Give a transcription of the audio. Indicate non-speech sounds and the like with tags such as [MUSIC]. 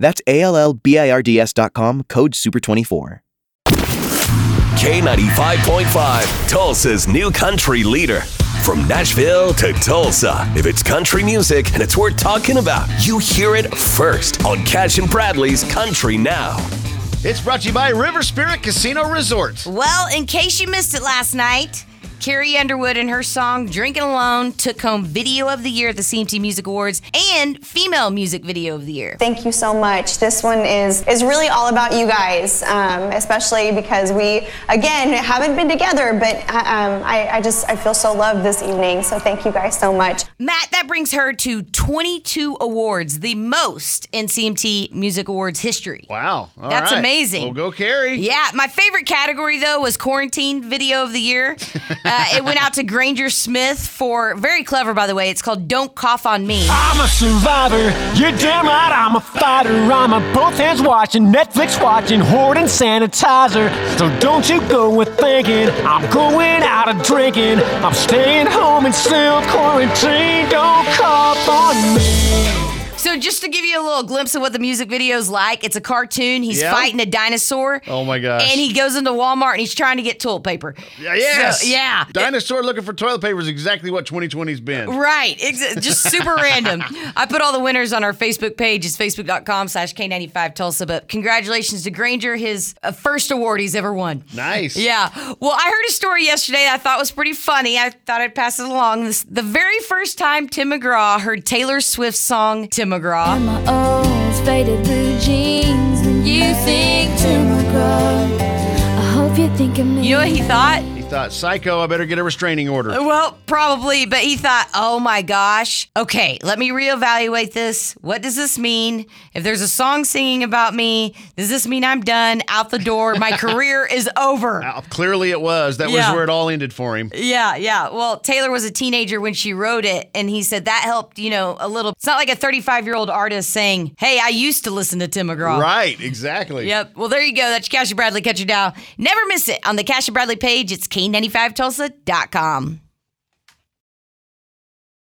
That's A L L B I R D S.com, code SUPER24. K95.5, Tulsa's new country leader. From Nashville to Tulsa, if it's country music and it's worth talking about, you hear it first on Cash and Bradley's Country Now. It's brought to you by River Spirit Casino Resort. Well, in case you missed it last night, Carrie Underwood and her song Drinking Alone took home Video of the Year at the CMT Music Awards and Female Music Video of the Year. Thank you so much. This one is is really all about you guys, um, especially because we again haven't been together, but um, I, I just I feel so loved this evening. So thank you guys so much. Matt, that brings her to 22 awards, the most in CMT Music Awards history. Wow. All That's right. amazing. Well, go Carrie. Yeah, my favorite category though was quarantine video of the year. [LAUGHS] Uh, it went out to Granger Smith for very clever, by the way. It's called "Don't Cough on Me." I'm a survivor. You're damn right. I'm a fighter. I'm a both hands watching, Netflix watching, hoarding sanitizer. So don't you go with thinking I'm going out and drinking. I'm staying home and still quarantine. Don't. So just to give you a little glimpse of what the music video is like, it's a cartoon. He's Yeah? fighting a dinosaur. Oh my gosh. And he goes into Walmart and he's trying to get toilet paper. Yeah, yes. So, yeah. Dinosaur looking for toilet paper is exactly what 2020's been. Right. Ex- just super random. I put all the winners on our Facebook page. It's facebook.com slash K95 Tulsa. But congratulations to Granger, his uh, first award he's ever won. Nice. Yeah. Well, I heard a story yesterday that I thought was pretty funny. I thought I'd pass it along. This, the very first time Tim McGraw heard Taylor Swift's song, Tim McGraw. My old faded blue jeans when you think Tim McGraw. I hope you think of me. You know what he thought? Thought, psycho, I better get a restraining order. Well, probably, but he thought, oh my gosh, okay, let me reevaluate this. What does this mean? If there's a song singing about me, does this mean I'm done, out the door, my [LAUGHS] career is over? Clearly it was. That Yeah. was where it all ended for him. Yeah, yeah. Well, Taylor was a teenager when she wrote it, and he said that helped, you know, a little. It's not like a 35 year old artist saying, hey, I used to listen to Tim McGraw. Right, exactly. Yep. Well, there you go. That's your Cash Bradley Catch You Now. Never miss it on the Cash and Bradley page. It's K95Tulsa.com.